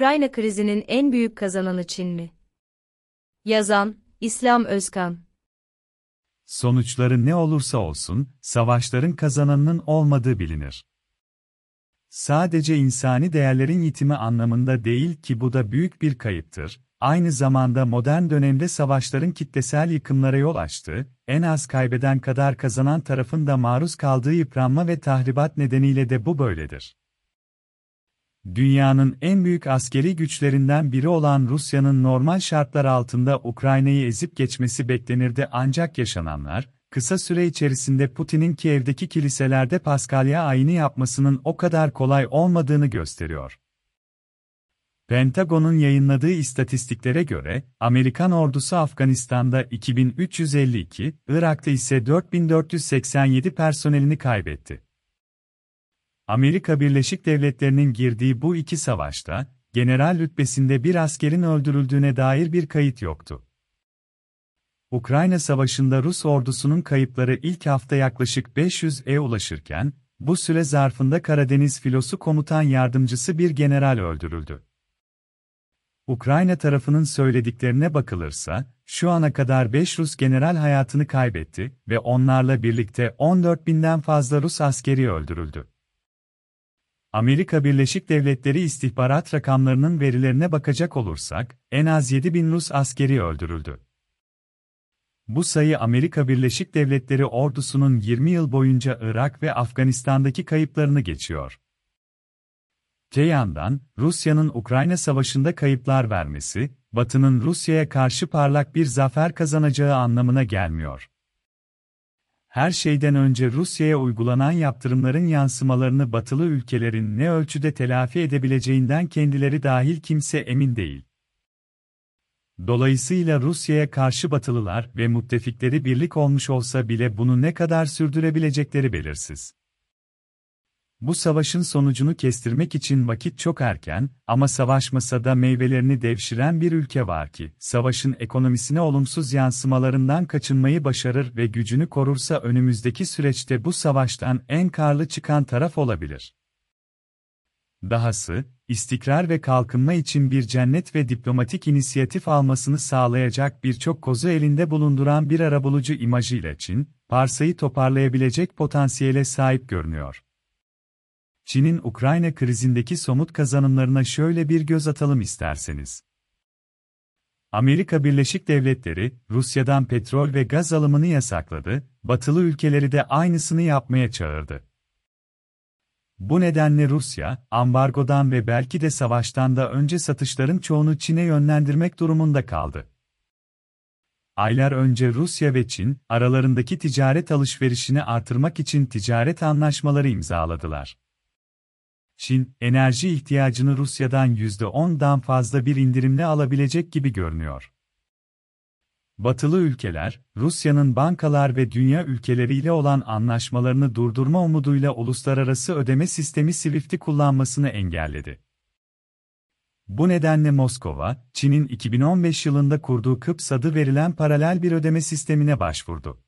Ukrayna krizinin en büyük kazananı Çin mi? Yazan, İslam Özkan Sonuçları ne olursa olsun, savaşların kazananının olmadığı bilinir. Sadece insani değerlerin yitimi anlamında değil ki bu da büyük bir kayıptır, aynı zamanda modern dönemde savaşların kitlesel yıkımlara yol açtı, en az kaybeden kadar kazanan tarafın da maruz kaldığı yıpranma ve tahribat nedeniyle de bu böyledir. Dünyanın en büyük askeri güçlerinden biri olan Rusya'nın normal şartlar altında Ukrayna'yı ezip geçmesi beklenirdi ancak yaşananlar, kısa süre içerisinde Putin'in Kiev'deki kiliselerde Paskalya ayini yapmasının o kadar kolay olmadığını gösteriyor. Pentagon'un yayınladığı istatistiklere göre, Amerikan ordusu Afganistan'da 2352, Irak'ta ise 4487 personelini kaybetti. Amerika Birleşik Devletleri'nin girdiği bu iki savaşta, general rütbesinde bir askerin öldürüldüğüne dair bir kayıt yoktu. Ukrayna Savaşı'nda Rus ordusunun kayıpları ilk hafta yaklaşık 500'e ulaşırken, bu süre zarfında Karadeniz Filosu Komutan Yardımcısı bir general öldürüldü. Ukrayna tarafının söylediklerine bakılırsa, şu ana kadar 5 Rus general hayatını kaybetti ve onlarla birlikte 14 binden fazla Rus askeri öldürüldü. Amerika Birleşik Devletleri istihbarat rakamlarının verilerine bakacak olursak, en az 7 bin Rus askeri öldürüldü. Bu sayı Amerika Birleşik Devletleri ordusunun 20 yıl boyunca Irak ve Afganistan'daki kayıplarını geçiyor. Te yandan, Rusya'nın Ukrayna Savaşı'nda kayıplar vermesi, Batı'nın Rusya'ya karşı parlak bir zafer kazanacağı anlamına gelmiyor. Her şeyden önce Rusya'ya uygulanan yaptırımların yansımalarını batılı ülkelerin ne ölçüde telafi edebileceğinden kendileri dahil kimse emin değil. Dolayısıyla Rusya'ya karşı Batılılar ve müttefikleri birlik olmuş olsa bile bunu ne kadar sürdürebilecekleri belirsiz. Bu savaşın sonucunu kestirmek için vakit çok erken ama savaşmasa da meyvelerini devşiren bir ülke var ki, savaşın ekonomisine olumsuz yansımalarından kaçınmayı başarır ve gücünü korursa önümüzdeki süreçte bu savaştan en karlı çıkan taraf olabilir. Dahası, istikrar ve kalkınma için bir cennet ve diplomatik inisiyatif almasını sağlayacak birçok kozu elinde bulunduran bir arabulucu imajıyla Çin, parsayı toparlayabilecek potansiyele sahip görünüyor. Çin'in Ukrayna krizindeki somut kazanımlarına şöyle bir göz atalım isterseniz. Amerika Birleşik Devletleri, Rusya'dan petrol ve gaz alımını yasakladı, batılı ülkeleri de aynısını yapmaya çağırdı. Bu nedenle Rusya, ambargodan ve belki de savaştan da önce satışların çoğunu Çin'e yönlendirmek durumunda kaldı. Aylar önce Rusya ve Çin, aralarındaki ticaret alışverişini artırmak için ticaret anlaşmaları imzaladılar. Çin, enerji ihtiyacını Rusya'dan %10'dan fazla bir indirimle alabilecek gibi görünüyor. Batılı ülkeler, Rusya'nın bankalar ve dünya ülkeleriyle olan anlaşmalarını durdurma umuduyla uluslararası ödeme sistemi SWIFT'i kullanmasını engelledi. Bu nedenle Moskova, Çin'in 2015 yılında kurduğu Kıps adı verilen paralel bir ödeme sistemine başvurdu.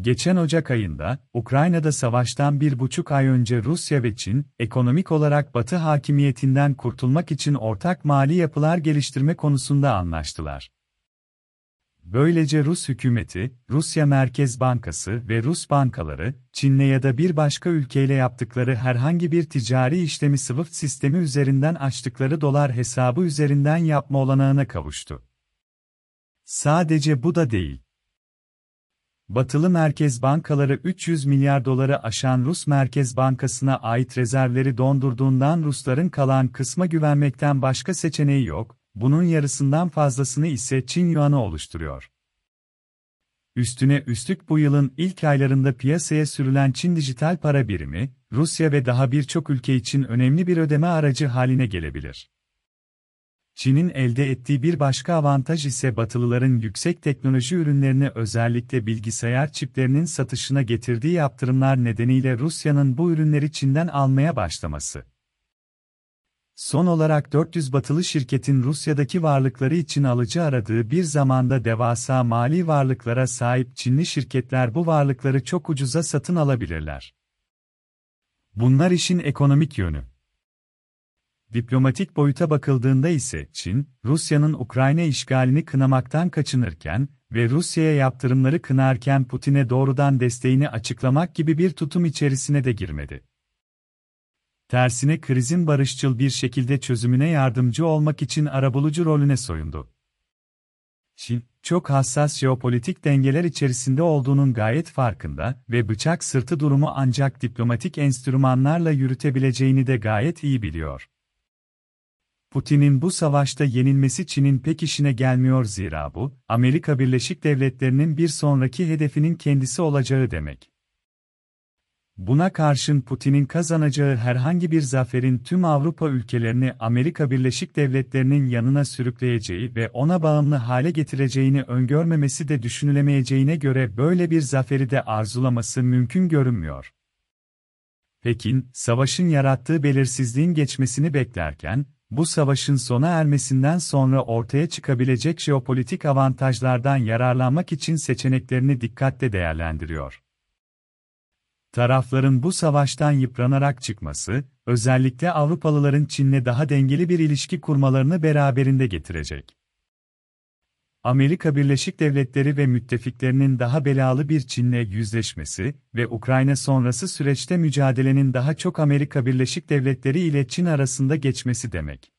Geçen Ocak ayında, Ukrayna'da savaştan bir buçuk ay önce Rusya ve Çin, ekonomik olarak Batı hakimiyetinden kurtulmak için ortak mali yapılar geliştirme konusunda anlaştılar. Böylece Rus hükümeti, Rusya Merkez Bankası ve Rus bankaları, Çin'le ya da bir başka ülkeyle yaptıkları herhangi bir ticari işlemi SWIFT sistemi üzerinden açtıkları dolar hesabı üzerinden yapma olanağına kavuştu. Sadece bu da değil. Batılı merkez bankaları 300 milyar doları aşan Rus Merkez Bankası'na ait rezervleri dondurduğundan Rusların kalan kısma güvenmekten başka seçeneği yok, bunun yarısından fazlasını ise Çin Yuan'ı oluşturuyor. Üstüne üstlük bu yılın ilk aylarında piyasaya sürülen Çin dijital para birimi, Rusya ve daha birçok ülke için önemli bir ödeme aracı haline gelebilir. Çin'in elde ettiği bir başka avantaj ise Batılıların yüksek teknoloji ürünlerini özellikle bilgisayar çiplerinin satışına getirdiği yaptırımlar nedeniyle Rusya'nın bu ürünleri Çin'den almaya başlaması. Son olarak 400 batılı şirketin Rusya'daki varlıkları için alıcı aradığı bir zamanda devasa mali varlıklara sahip Çinli şirketler bu varlıkları çok ucuza satın alabilirler. Bunlar işin ekonomik yönü. Diplomatik boyuta bakıldığında ise Çin, Rusya'nın Ukrayna işgalini kınamaktan kaçınırken ve Rusya'ya yaptırımları kınarken Putin'e doğrudan desteğini açıklamak gibi bir tutum içerisine de girmedi. Tersine krizin barışçıl bir şekilde çözümüne yardımcı olmak için arabulucu rolüne soyundu. Çin, çok hassas jeopolitik dengeler içerisinde olduğunun gayet farkında ve bıçak sırtı durumu ancak diplomatik enstrümanlarla yürütebileceğini de gayet iyi biliyor. Putin'in bu savaşta yenilmesi Çin'in pek işine gelmiyor zira bu, Amerika Birleşik Devletleri'nin bir sonraki hedefinin kendisi olacağı demek. Buna karşın Putin'in kazanacağı herhangi bir zaferin tüm Avrupa ülkelerini Amerika Birleşik Devletleri'nin yanına sürükleyeceği ve ona bağımlı hale getireceğini öngörmemesi de düşünülemeyeceğine göre böyle bir zaferi de arzulaması mümkün görünmüyor. Pekin, savaşın yarattığı belirsizliğin geçmesini beklerken, bu savaşın sona ermesinden sonra ortaya çıkabilecek jeopolitik avantajlardan yararlanmak için seçeneklerini dikkatle değerlendiriyor. Tarafların bu savaştan yıpranarak çıkması, özellikle Avrupalıların Çin'le daha dengeli bir ilişki kurmalarını beraberinde getirecek. Amerika Birleşik Devletleri ve müttefiklerinin daha belalı bir Çin'le yüzleşmesi ve Ukrayna sonrası süreçte mücadelenin daha çok Amerika Birleşik Devletleri ile Çin arasında geçmesi demek.